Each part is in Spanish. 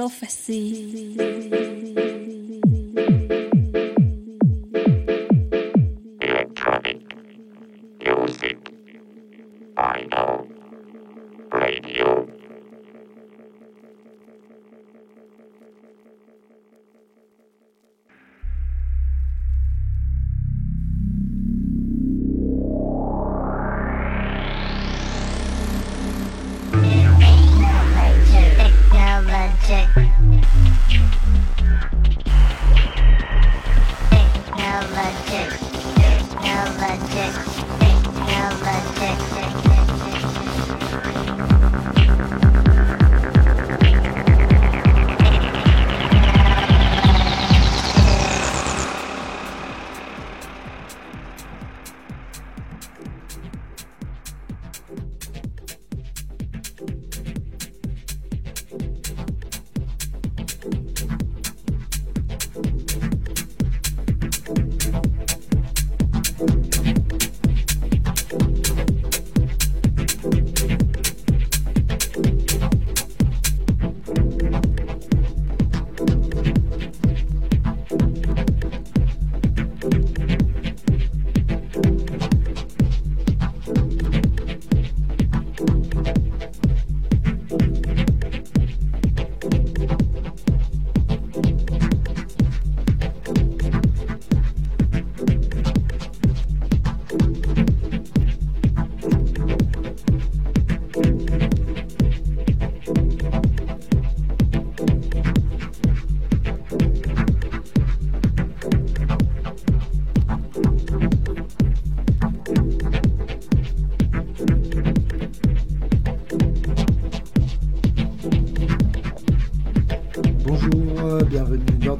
prophecy.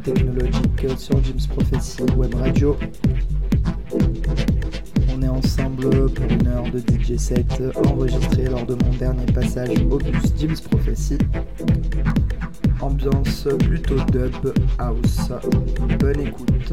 Technologique euh, sur James Prophecy Web Radio. On est ensemble pour une heure de DJ set enregistré lors de mon dernier passage au bus James Prophecy. Ambiance plutôt dub house. Bonne écoute.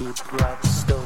deep breaths.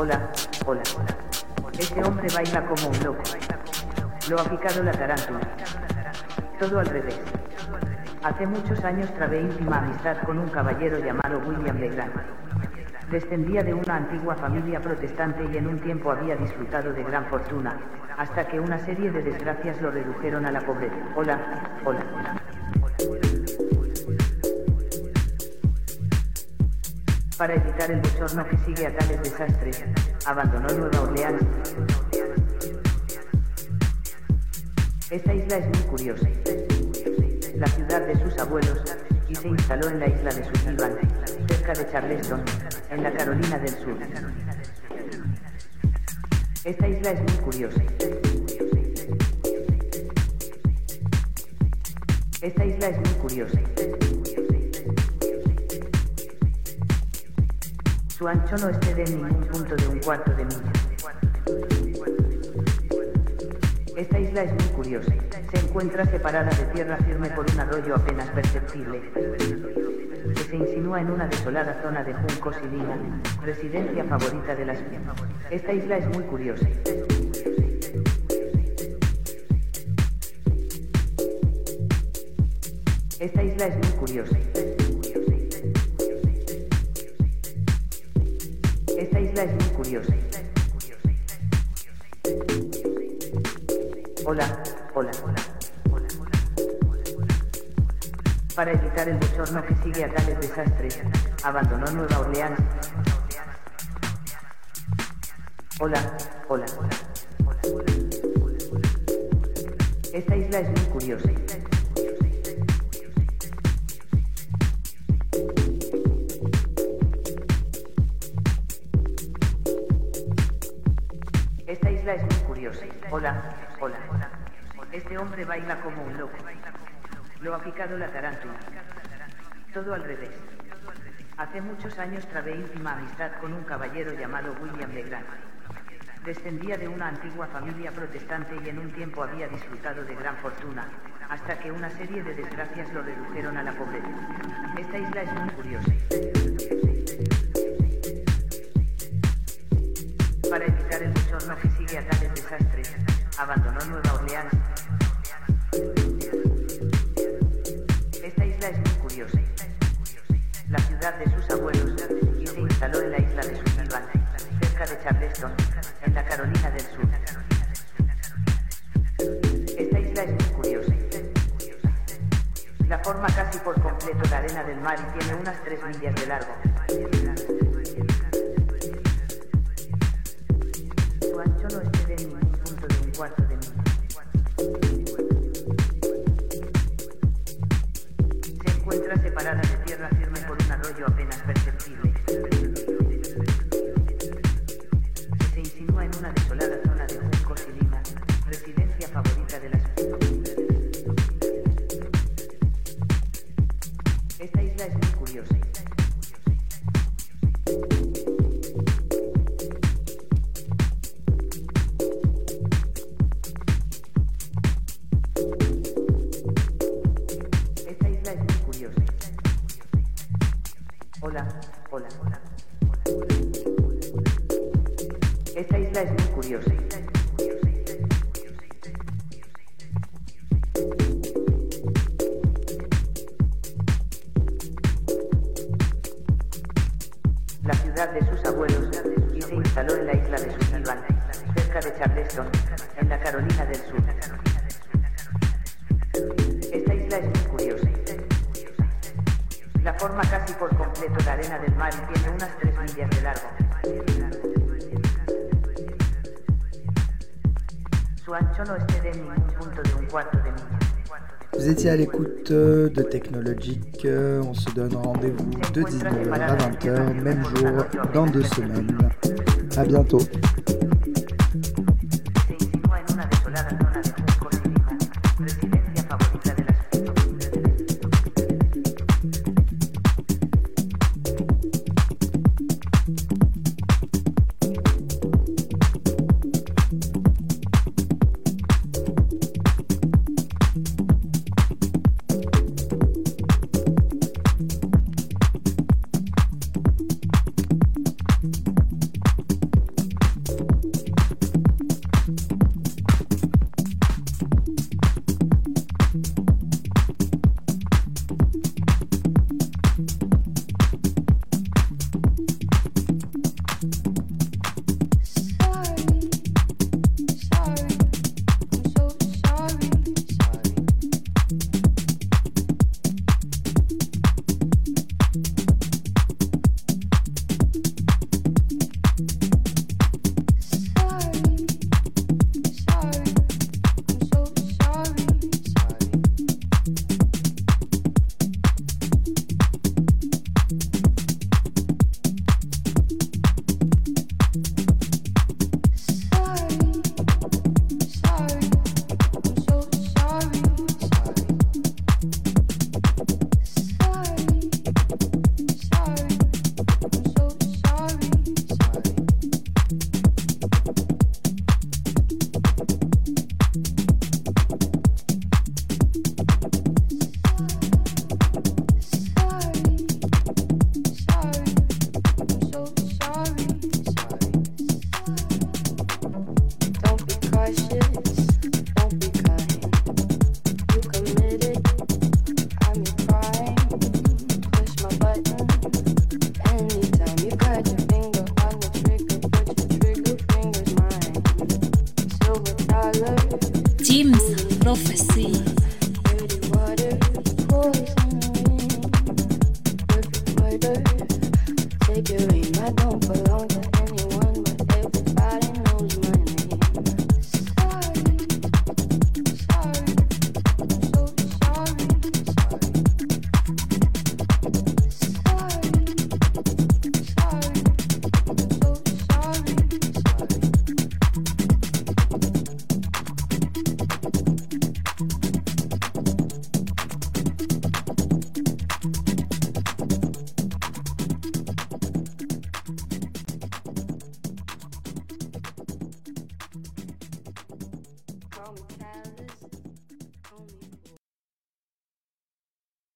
Hola, hola. Este hombre baila como un loco. Lo ha picado la tarántula. Todo al revés. Hace muchos años trabé íntima amistad con un caballero llamado William Legrand. Descendía de una antigua familia protestante y en un tiempo había disfrutado de gran fortuna, hasta que una serie de desgracias lo redujeron a la pobreza. Hola, hola. Para evitar el bochorno que sigue a tales desastres, abandonó Nueva Orleans. Esta isla es muy curiosa. La ciudad de sus abuelos, y se instaló en la isla de Sullivan, cerca de Charleston, en la Carolina del Sur. Esta isla es muy curiosa. Esta isla es muy curiosa. Su ancho no excede en ningún punto de un cuarto de milla. Esta isla es muy curiosa. Se encuentra separada de tierra firme por un arroyo apenas perceptible, que se insinúa en una desolada zona de juncos y lina, residencia favorita de las... Esta isla es muy curiosa. Esta isla es muy curiosa. Curiosa. Hola, hola, hola. Para evitar el bochorno que sigue a tales desastres, abandonó Nueva Orleans. Hola, hola, hola. Esta isla es muy curiosa. Hola, hola. Este hombre baila como un loco. Lo ha picado la tarántula. Todo al revés. Hace muchos años trabé íntima amistad con un caballero llamado William Legrand. Descendía de una antigua familia protestante y en un tiempo había disfrutado de gran fortuna, hasta que una serie de desgracias lo redujeron a la pobreza. Esta isla es muy curiosa. Mar tiene unas tres millas de largo. Hola, hola, hola. Esta isla es muy curiosa. Étiez à l'écoute euh, de Technologique. euh, On se donne rendez-vous de 19h à 20h, même jour, dans deux semaines. À bientôt.